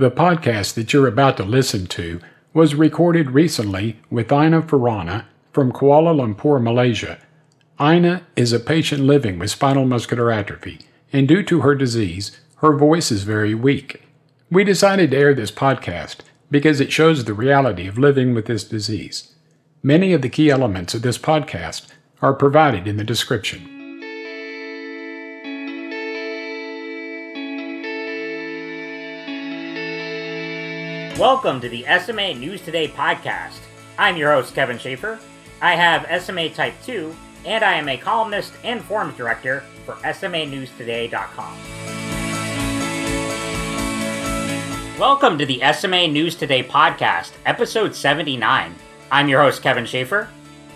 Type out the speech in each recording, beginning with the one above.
The podcast that you're about to listen to was recorded recently with Ina Farhana from Kuala Lumpur, Malaysia. Ina is a patient living with spinal muscular atrophy, and due to her disease, her voice is very weak. We decided to air this podcast because it shows the reality of living with this disease. Many of the key elements of this podcast are provided in the description. Welcome to the SMA News Today podcast. I'm your host, Kevin Schaefer. I have SMA Type 2, and I am a columnist and forums director for SMANewsToday.com. Welcome to the SMA News Today podcast, episode 79. I'm your host, Kevin Schaefer,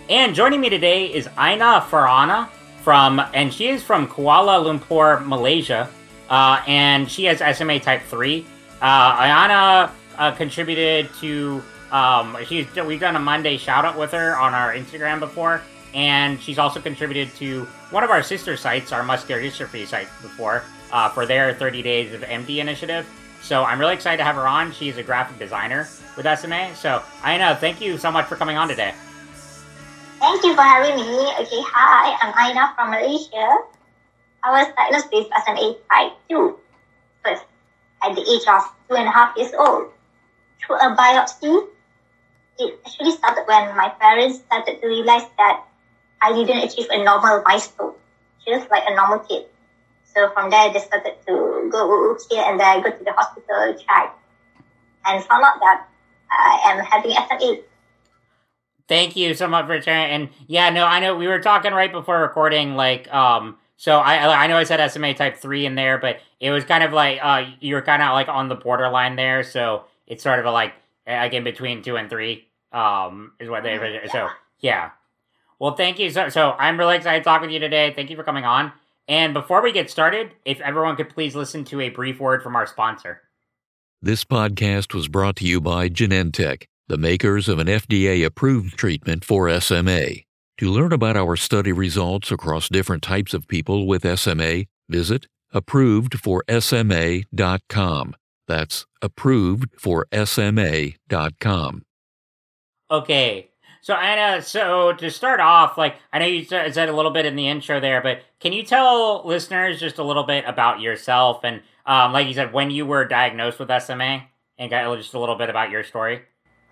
and joining me today is Aina Farhana from, and she is from Kuala Lumpur, Malaysia, uh, and she has SMA Type 3. Uh, Ayana uh, contributed to. Um, she's we've done a Monday shout out with her on our Instagram before, and she's also contributed to one of our sister sites, our muscular dystrophy site, before uh, for their 30 days of MD initiative. So I'm really excited to have her on. She's a graphic designer with SMA. So Aina, thank you so much for coming on today. Thank you for having me. Okay, hi, I'm Aina from Malaysia. I was diagnosed with SMA type 2 first at the age of two and a half years old through a biopsy. It actually started when my parents started to realize that I didn't achieve a normal milestone, just like a normal kid. So from there, they started to go here and there, go to the hospital, check, and found out that I am having SMA. Thank you so much for sharing. And yeah, no, I know we were talking right before recording, like, um, so I I know I said SMA type three in there, but it was kind of like uh you were kind of like on the borderline there. So it's sort of a like like in between two and three. Um, is what they Mhm, so yeah. Well, thank you. So so I'm really excited to talk with you today. Thank you for coming on. And before we get started, if everyone could please listen to a brief word from our sponsor. This podcast was brought to you by Genentech, the makers of an FDA approved treatment for SMA. To learn about our study results across different types of people with SMA, visit approvedforsma.com. That's approvedforsma.com. Okay. So Anna, so to start off, like I know you said said a little bit in the intro there, but can you tell listeners just a little bit about yourself and, um, like you said, when you were diagnosed with SMA, and got just a little bit about your story?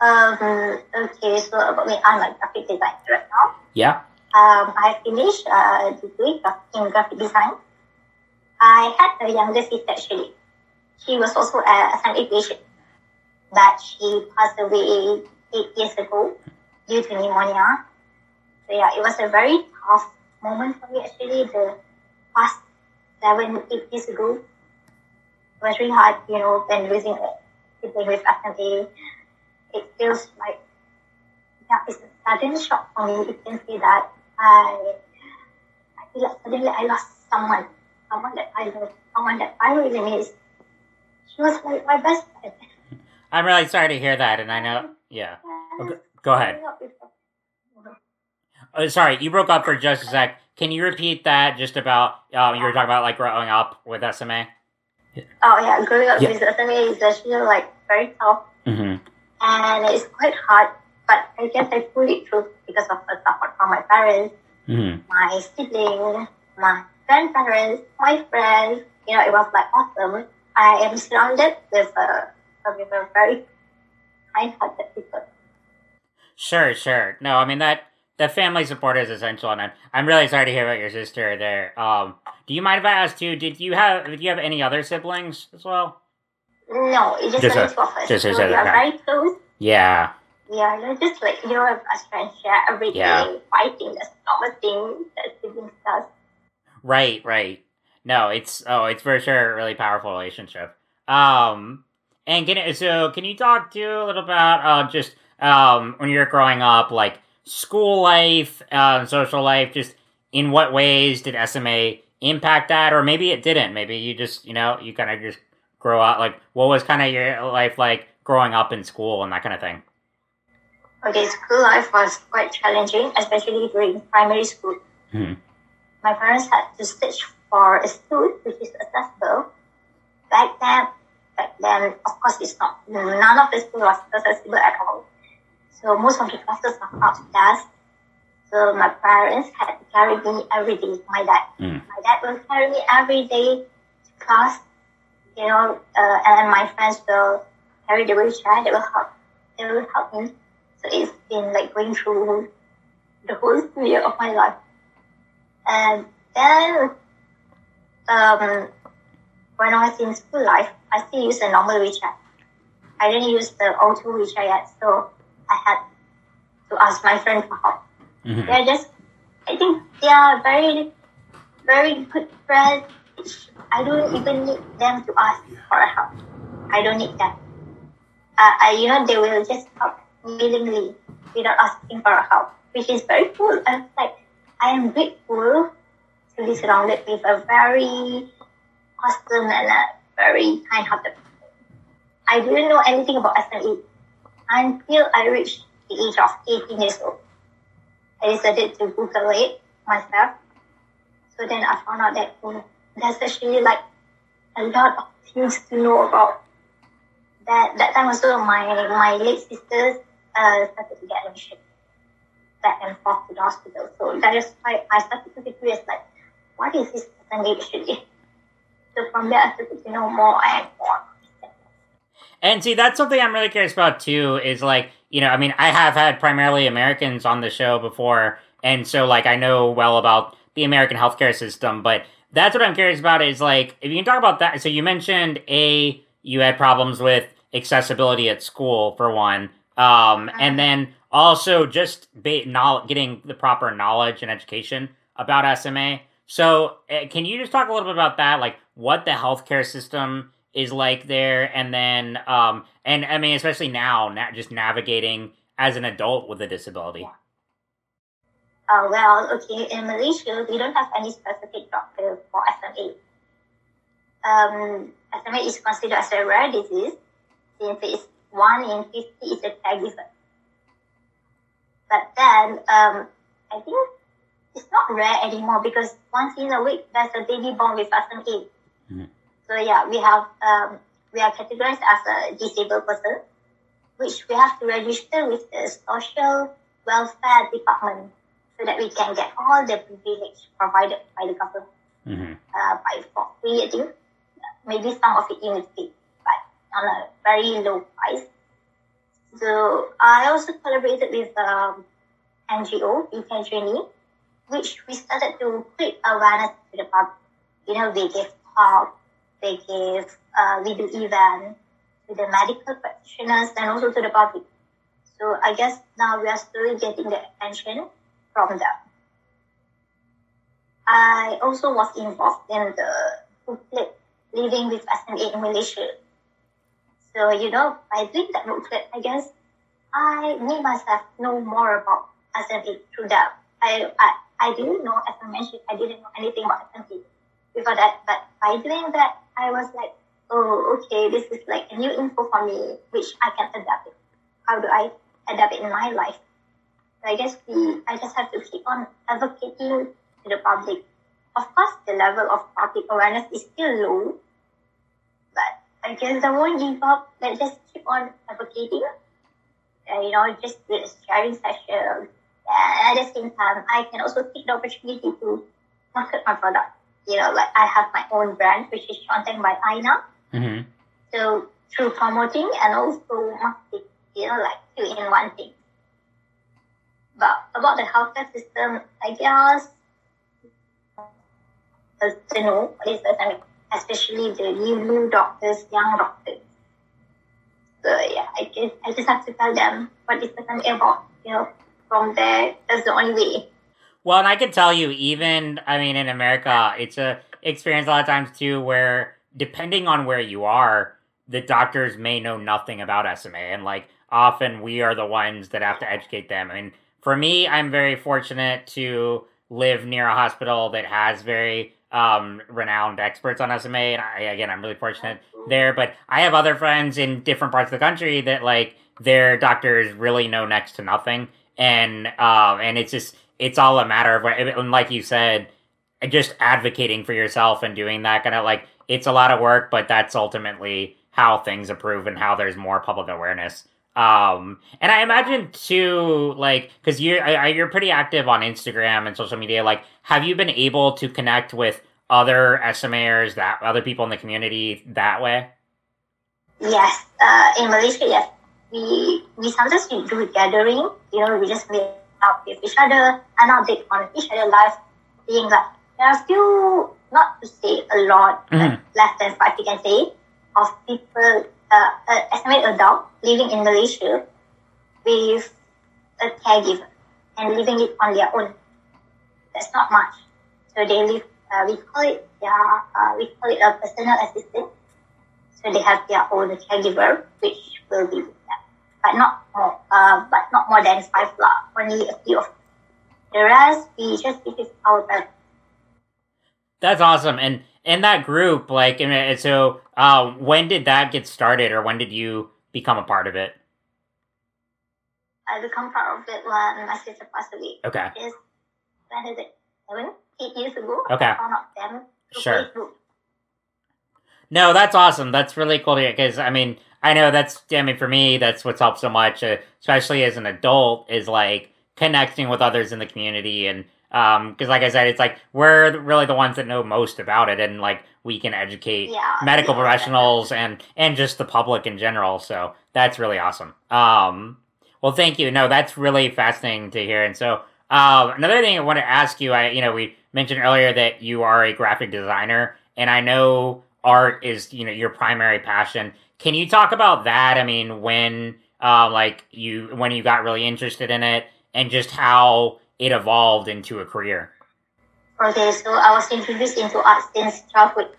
Um, okay, so about me, I'm a graphic designer right now. Yeah. Um, I finished a degree in graphic design. I had a younger sister actually. She was also a SMA patient, but she passed away eight years ago due to pneumonia. So yeah, it was a very tough moment for me actually. The past seven, eight years ago, it was really hard, you know, when losing sibling with SMA. It feels like yeah, it's a sudden shock for me. You can see that I, I feel like suddenly I lost someone, someone that I love, someone that I really miss. She was like my best friend. I'm really sorry to hear that, and I know. Yeah. Okay, go ahead. Oh, sorry, you broke up for just a sec. Can you repeat that? Just about um, you were talking about like growing up with SMA. Oh yeah, growing up Yeah. with SMA is actually like very tough Mm-hmm. and it's quite hard. But I guess I pulled it through because of the support from my parents, Mm-hmm. my siblings, my grandparents, my friends. You know, it was like awesome. I am surrounded with a, with a very kind-hearted people. Sure, sure. No, I mean that the family support is essential, and I'm, I'm really sorry to hear about your sister there. Um, do you mind if I ask too? Did you have did you have any other siblings as well? No, it's just, Just a- two of us. just so we are very close. Yeah, Yeah, you know, just like you know, as friends share everything, Yeah. fighting the normal thing that siblings does. right, right. No, it's oh, it's for sure a really powerful relationship. Um, and can so can you talk to a little about uh just um when you're growing up, like school life, um, social life, just in what ways did SMA impact that, or maybe it didn't? Maybe you just you know you kind of just grow up like what was kind of your life like growing up in school and that kind of thing. Okay, school life was quite challenging, especially during primary school. Mhm. My parents had to search for a school which is accessible. Back then, back then, of course, it's not, none of the school was accessible at all. So most of the classes are outdoors. So my parents had to carry me every day. My dad, Mm. my dad will carry me every day to class. You know, uh, and my friends will carry the wheelchair. They will help. They will help me. So it's been like going through the whole year of my life. And then, um, when I was in school life, I still use a normal wheelchair. I didn't use the auto wheelchair yet, so I had to ask my friend for help. Mhm. They're just, I think they are very, very good friends. I don't even need them to ask for help. I don't need them. Uh, I, you know, they will just help willingly without asking for help, which is very cool. I'm like, I am grateful to be surrounded with a very awesome and a very kind-hearted person. I didn't know anything about SMA until I reached the age of 18 years old. I decided to Google it myself. So then I found out that oh, there's actually like a lot of things to know about. That that time also my my late sisters uh, started to get admission back and forth to the hospital. So that is why I started to be curious like what is this actually? So from there I started to know more and more. And see, that's something I'm really curious about too. Is like, you know, I mean, I have had primarily Americans on the show before, and so like I know well about the American healthcare system. But that's what I'm curious about. Is like, if you can talk about that. So you mentioned a you had problems with accessibility at school for one, um, and then also just knowl- getting the proper knowledge and education about SMA. So uh, can you just talk a little bit about that, like what the healthcare system is like there, and then um, and I mean especially now, na- just navigating as an adult with a disability. Uh, well, okay, in Malaysia, we don't have any specific doctor for SMA. Um, SMA is considered as a rare disease since it's one in 50 is a caregiver. But then, um, I think it's not rare anymore because once in a week, there's a baby born with SMA. Mhm. So yeah, we have, um, we are categorized as a disabled person, which we have to register with the social welfare department so that we can get all the privilege provided by the government Mm-hmm. uh, by for free, I think. Maybe some of it in pay, but on a very low price. So I also collaborated with um, NGO, UK Journey, which we started to create awareness to the public. You know, they gave talk, they gave uh, do event to the medical practitioners and also to the public. So I guess now we are slowly getting the attention from them. I also was involved in the booklet Living with SMA in Malaysia. So, you know, by doing that booklet, I guess I made myself know more about SMA through that. I, I, I didn't know, as I mentioned, I didn't know anything about SMA before that. But by doing that, I was like, oh, okay, this is like a new info for me, which I can adapt it. How do I adapt it in my life? So I guess we, I just have to keep on advocating to the public. Of course, the level of public awareness is still low, but I guess I won't give up. Let's just keep on advocating. Uh, you know, just do sharing session. At the same time, I can also take the opportunity to market my product. You know, like I have my own brand, which is Chonteng by Aina. Mm-hmm. So through promoting and also marketing, you know, like two in one thing. But about the healthcare system, I guess to know what is the I mean, especially the new doctors, young doctors. So yeah, I guess I just have to tell them what is the something about. You know, from the only way. Well, and I can tell you, even I mean, in America, it's a experience a lot of times too, where depending on where you are, the doctors may know nothing about SMA, and like often we are the ones that have to educate them. I mean, for me, I'm very fortunate to live near a hospital that has very um, renowned experts on SMA, and I, again, I'm really fortunate there. But I have other friends in different parts of the country that like their doctors really know next to nothing, and um, and it's just it's all a matter of and like you said, just advocating for yourself and doing that kind of like it's a lot of work, but that's ultimately how things improve and how there's more public awareness. Um, and I imagine too, like, because you're you're pretty active on Instagram and social media. Like, have you been able to connect with other SMAers, that other people in the community that way? Yes, uh, in Malaysia, yes. We we sometimes we do gathering. You know, we just meet up with each other and update on each other life. Being like there are still not to say a lot, mm-hmm. less than five you can say, of people, uh, uh, estimated adult living in Malaysia with a caregiver and living it on their own. That's not much. So they live, uh, we call it, yeah, uh, we call it a personal assistant. So they have their own caregiver, which will be with them, but not more, uh, but not more than five lah. Only a few of them. The rest we just with our parents. That's awesome. And in that group, like, and so uh, when did that get started, or when did you become a part of it? I become part of it when my sister passed away. Okay. Is when is it? Seven, eight years ago. Okay. I found out them sure. Facebook. No, that's awesome. That's really cool to hear because I mean, I know that's I mean for me that's what's helped so much, uh, especially as an adult, is like connecting with others in the community and um because like i said it's like we're really the ones that know most about it and like we can educate yeah, medical yeah, professionals and and just the public in general so that's really awesome. Um well thank you. No that's really fascinating to hear and so um another thing i want to ask you i you know we mentioned earlier that you are a graphic designer and i know art is you know your primary passion can you talk about that i mean when uh, like you when you got really interested in it and just how it evolved into a career? Okay, so I was introduced into art since childhood.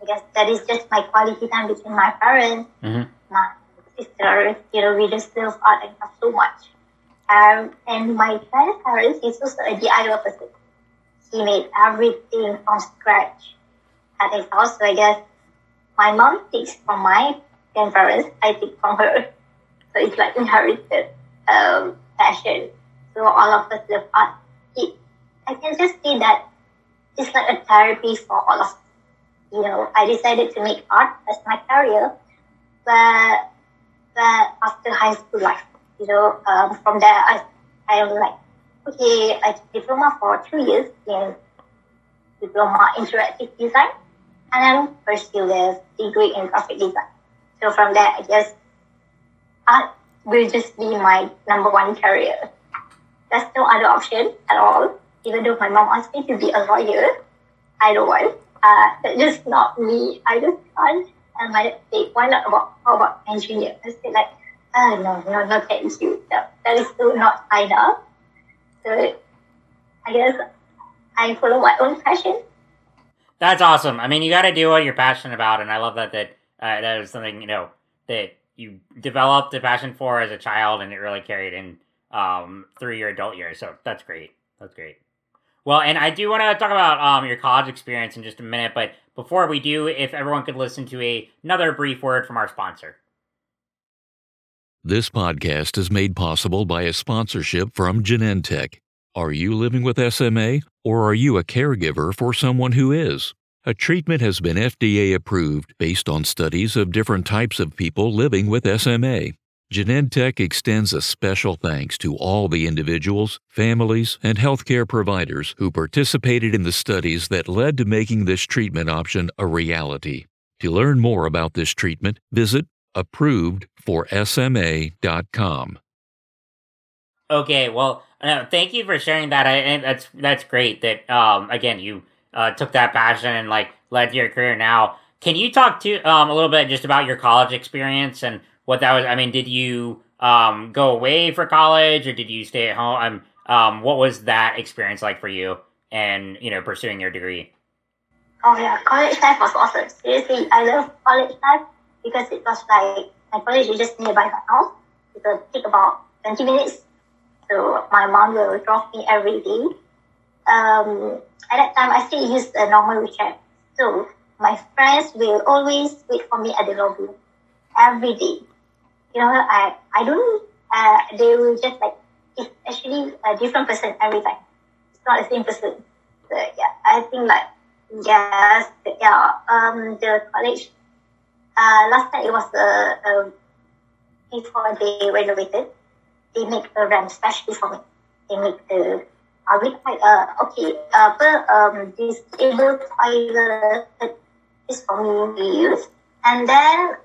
I guess that is just my quality time between my parents, mm-hmm. my sister. You know, we just love art and have so much. Um, and my grandparents is also a DIY person. He made everything from scratch at his house. So I guess my mom takes from my grandparents, I take from her. So it's like inherited um, passion so all of us love art. It, I can just say that it's like a therapy for all of us. You know, I decided to make art as my career, but, but after high school life, you know, um, from there I, I am like, okay, I diploma for two years in diploma interactive design, and then pursue the degree in graphic design. So from there, I guess art will just be my number one career. There's no other option at all. Even though my mom asked me to be a lawyer, I don't want. Uh, that's just not me. I just can't. And my said, why not about, how about engineer? I said like, oh, no, no, no, thank you. That, that is still not enough. So I guess I follow my own passion. That's awesome. I mean, you got to do what you're passionate about, and I love that that uh, that is something you know that you developed a passion for as a child, and it really carried in um, through your adult years. So that's great. That's great. Well, and I do want to talk about um, your college experience in just a minute, but before we do, if everyone could listen to a, another brief word from our sponsor. This podcast is made possible by a sponsorship from Genentech. Are you living with SMA, or are you a caregiver for someone who is? A treatment has been FDA approved based on studies of different types of people living with SMA. Genentech extends a special thanks to all the individuals, families, and healthcare providers who participated in the studies that led to making this treatment option a reality. To learn more about this treatment, visit approvedforsma.com. Okay, well, uh, thank you for sharing that. I, that's that's great. That um, again, you uh, took that passion and like led to your career now. Can you talk to um, a little bit just about your college experience and what that was. I mean, did you um, go away for college or did you stay at home? Um, what was that experience like for you and, you know, pursuing your degree? Oh yeah, college life was awesome. Seriously, I love college life because it was like my college is just nearby my house. It will take about 20 minutes. So my mom will drop me every day. Um, at that time, I still used a normal wheelchair. So my friends will always wait for me at the lobby every day you know, I, I don't, uh, they will just like, it's actually a different person every time. It's not the same person. So yeah, I think like, yes, yeah, um, the college Uh, last time it was uh, uh, before they renovated. They make a ramp especially for me. They make the uh, with my uh okay uh but um disabled toilet is for me to use. And then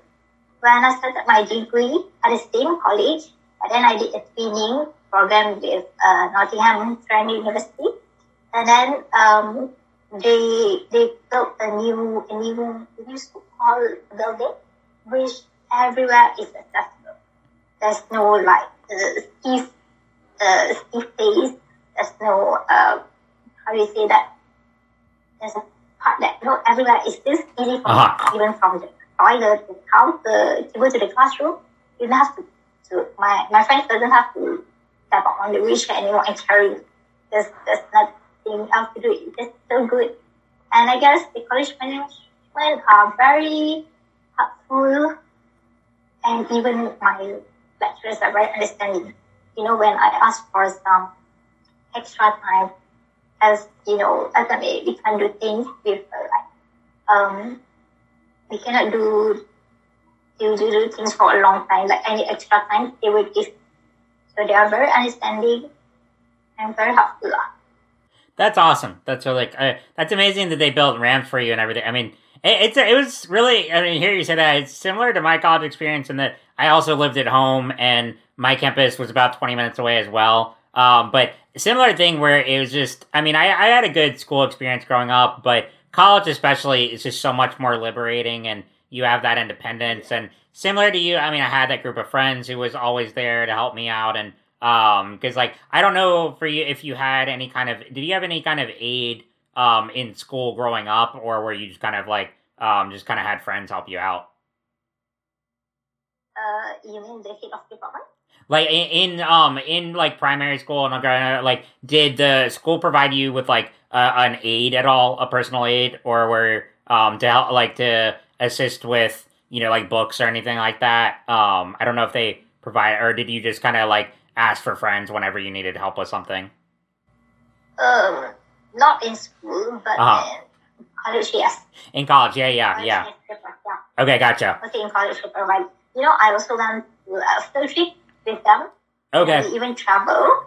when I started my degree at the same college, and then I did a training program with uh, Nottingham Trent University, and then um, they they built a new a new new school building, which everywhere is accessible. There's no like uh, stiff uh, stiff place. There's no uh, how do you say that? There's a part that no everywhere is this easy for Uh-huh. even from the toilet to counter to go to the classroom. You don't have to, to my my friend doesn't have to step up on the wheelchair anymore and carry. There's there's nothing else to do. It's just so good. And I guess the college management are very helpful and even my lecturers are very understanding. You know, when I ask for some extra time as you know, as I may, we can do things with uh, like um we cannot do do, do do things for a long time, like any extra time they will give. So they are very understanding and very helpful. That's awesome. That's really uh, that's amazing that they built ramps for you and everything. I mean, it, it's it was really. I mean, here you say that it's similar to my college experience in that I also lived at home and my campus was about twenty minutes away as well. Um, but similar thing where it was just. I mean, I I had a good school experience growing up, but college especially is just so much more liberating and you have that independence and similar to you. I mean, I had that group of friends who was always there to help me out and um because like i don't know for you if you had any kind of did you have any kind of aid um in school growing up or were you just kind of like um just kind of had friends help you out Uh, you mean the head of department? Like in, in um in like primary school and like did the school provide you with like uh, an aid at all a personal aid or were um to help like to assist with you know like books or anything like that um i don't know if they provide or did you just kind of like ask for friends whenever you needed help with something Um, not in school, but Uh-huh. in college, yes. in college yeah yeah College, yeah yeah. okay gotcha Okay, in college, they provide. You know, I also went to a field trip with them. okay We even travel,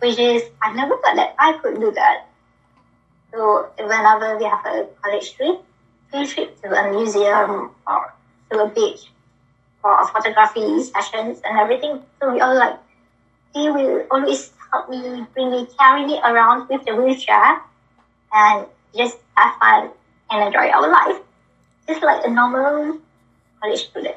which is I never thought that I could do that. So whenever we have a college trip, field trip to a museum or to a beach for photography sessions and everything. So we all like they will always help me, bring me, carry me around with the wheelchair and just have fun and enjoy our life. Just like a normal college student.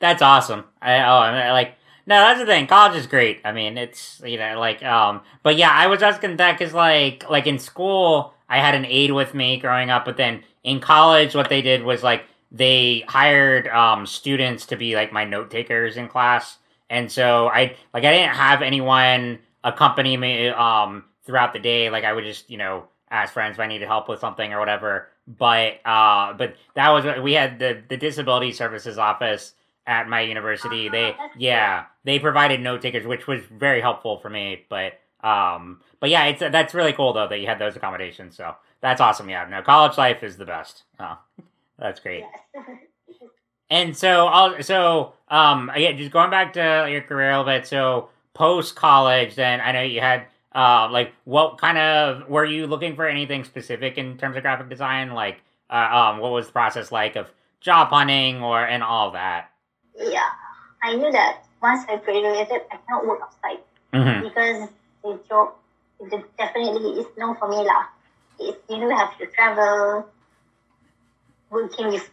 That's awesome. I oh I like no, that's the thing. College is great. I mean, it's you know like um, but yeah, I was asking that because like like in school, I had an aide with me growing up, but then in college, what they did was like they hired um students to be like my note takers in class, and so I like I didn't have anyone accompany me um throughout the day. Like I would just you know ask friends if I needed help with something or whatever. But uh, but that was we had the the disability services office at my university. Ah, They yeah they provided note takers, which was very helpful for me. But um, but yeah, it's that's really cool though that you had those accommodations. So that's awesome. Yeah, no, college life is the best. Oh, that's great. Yes. And so, I'll, so, um, yeah, just going back to your career a little bit. So, post college, then I know you had, uh, like, what kind of were you looking for anything specific in terms of graphic design? Like, uh, um, what was the process like of job hunting or and all that? Yeah. I knew that once I graduated, I cannot work outside Mm-hmm. because the job the definitely is no for me lah. You know have to travel, working with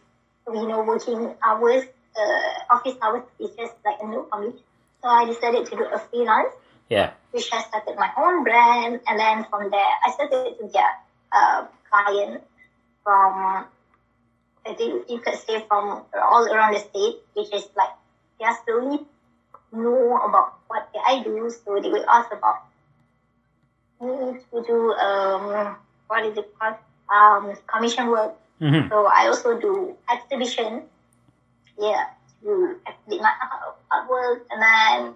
you know working hours, uh, office hours is just like a no for me. So I decided to do a freelance, Yeah. which I started my own brand, and then from there I started to get uh, clients from I think you could say from all around the state, which is like they are slowly know about what I do, so they will ask about me to do um what is it called um commission work. Mm-hmm. So I also do exhibition, yeah, to exhibit my art- artwork, and then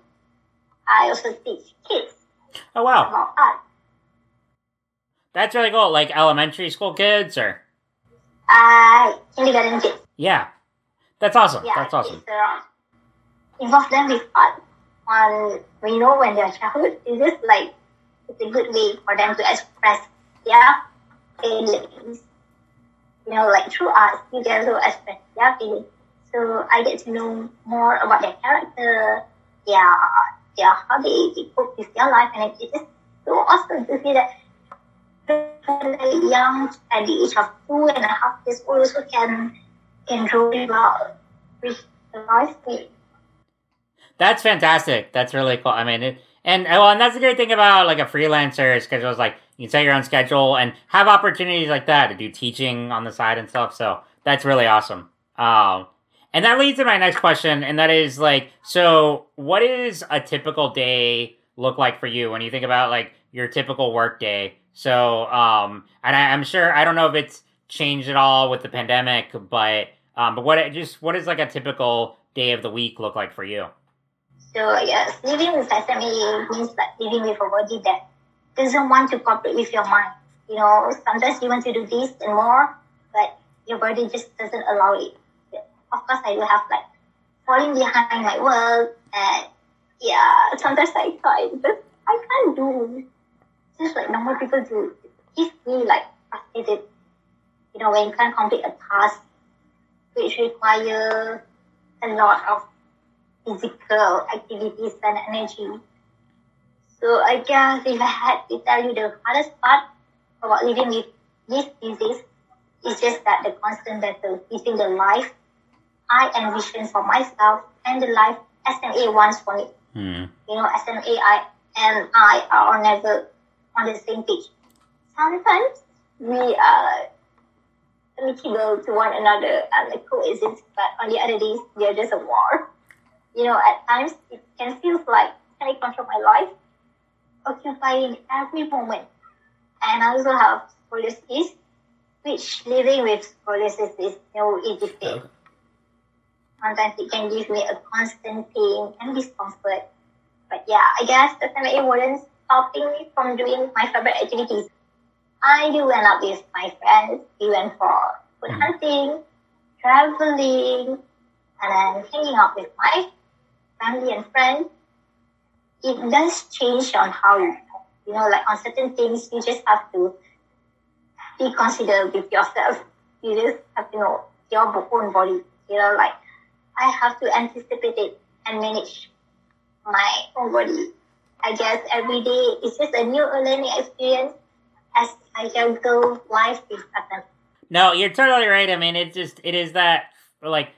I also teach kids Oh wow, about art. that's really cool. Like elementary school kids, or Uh, kindergarten kids. yeah. That's awesome. yeah, That's awesome. Uh, involve them with art. On we know when they're childhood, it's just like it's a good way for them to express their feelings. You know, like through art, you get to express their feelings. So I get to know more about their character, their their how they, they cope with their life, and it's just so awesome to see that young at the age of two and a half years old also can. That's fantastic. That's really cool. I mean, it, and well, and that's the great thing about like a freelancer is like you can set your own schedule and have opportunities like that to do teaching on the side and stuff. So that's really awesome. Um, and that leads to my next question, and that is like, so what is a typical day look like for you when you think about like your typical work day? So, um, and I, I'm sure I don't know if it's changed at all with the pandemic, but um, but what just what does like a typical day of the week look like for you? So guess living with SMA means like living with a body that doesn't want to cooperate with your mind. You know, sometimes you want to do this and more, but your body just doesn't allow it. Of course, I do have like falling behind my work, and yeah, sometimes I try, but I can't do just like normal people do. Gives me like frustrated. You know, when you can't complete a task which require a lot of physical activities and energy. So I guess if I had to tell you the hardest part about living with this disease, it's just that the constant battle between the life I envision for myself and the life SMA wants for me. Hmm. You know, SMA I, and I are never on the same page. Sometimes we uh, are amicable to one another and like coexist, but on the other days, we are just a war. You know, at times it can feel like can I control my life, occupying every moment. And I also have scoliosis, which living with scoliosis is no easy thing. Sometimes it can give me a constant pain and discomfort. But yeah, I guess the SMA wasn't stopping me from doing my favorite activities. I do went out with my friends. We went for food Mhm. hunting, traveling, and then hanging out with my family and friends. It does change on how you, you know, like on certain things, you just have to be considerate with yourself. You just have to know your own body. You know, like I have to anticipate it and manage my own body. I guess every day is just a new learning experience as I juggle life with others. No, you're totally right. I mean, it just it is that like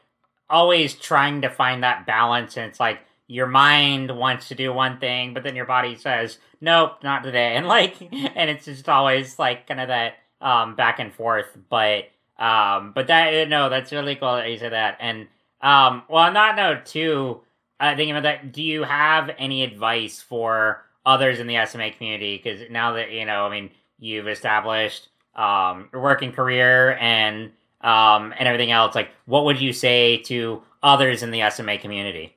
always trying to find that balance, and it's like your mind wants to do one thing, but then your body says nope, not today, and like, and it's just always like kind of that um back and forth. But um, but that no, that's really cool that you said that. And um, well, on that note too, uh, thinking about that, do you have any advice for others in the SMA community? Because now that you know, I mean, you've established um, your working career and um, and everything else. Like, what would you say to others in the SMA community?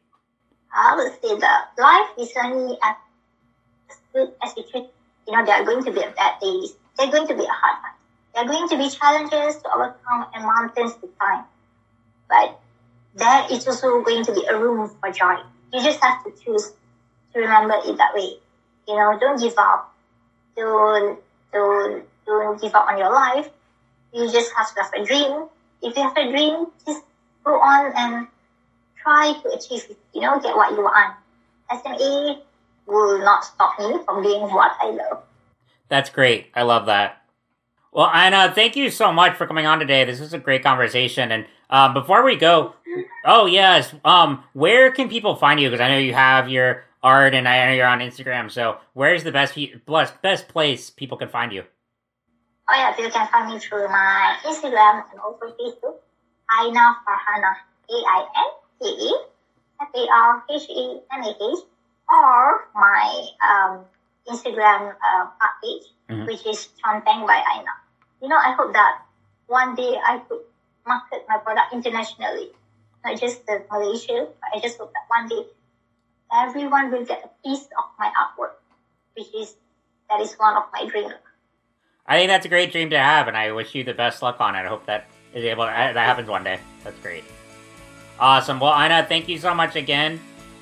I would say that life is only as good as you treat. You know, there are going to be bad days. There are going to be a hard time. There are going to be challenges to overcome and mountains to climb. But there is also going to be a room for joy. You just have to choose to remember it that way. You know, don't give up. Don't don't don't give up on your life. You just have to have a dream. If you have a dream, just go on and try to achieve it. You know, get what you want. SMA will not stop me from doing what I love. That's great. I love that. Well, Anna, thank you so much for coming on today. This was a great conversation. And um, before we go, oh yes, um, where can people find you? Because I know you have your art, and I know you're on Instagram. So, where's the best best best place people can find you? Oh yeah, you can find me through my Instagram and also Facebook. Aina Farhana. A-I-N-K-A F-A-R-H-A-N-A-H or my um, Instagram uh, art page, Mhm. which is Chonteng by Aina. You know, I hope that one day I could market my product internationally, not just the Malaysia, I just hope that one day everyone will get a piece of my artwork, which is that is one of my dreams. I think that's a great dream to have, and I wish you the best luck on it. I hope that is able to, that happens one day. That's great. Awesome. Well, Ina, thank you so much again.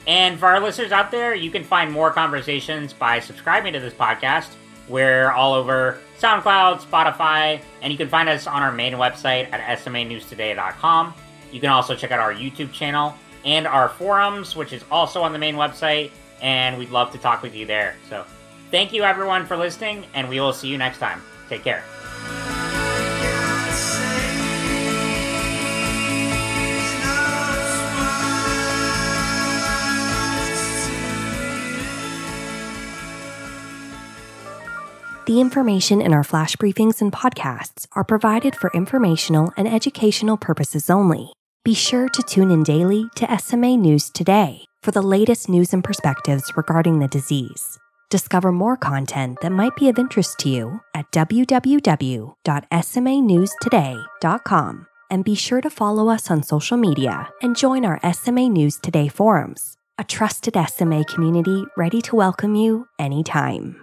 And for our listeners out there, you can find more conversations by subscribing to this podcast. We're all over SoundCloud, Spotify, and you can find us on our main website at smanewstoday.com. You can also check out our YouTube channel and our forums, which is also on the main website, and we'd love to talk with you there. So, thank you everyone for listening, and we will see you next time. Take care. The information in our flash briefings and podcasts are provided for informational and educational purposes only. Be sure to tune in daily to SMA News Today for the latest news and perspectives regarding the disease. Discover more content that might be of interest to you at www.smanewstoday.com and be sure to follow us on social media and join our SMA News Today forums, a trusted SMA community ready to welcome you anytime.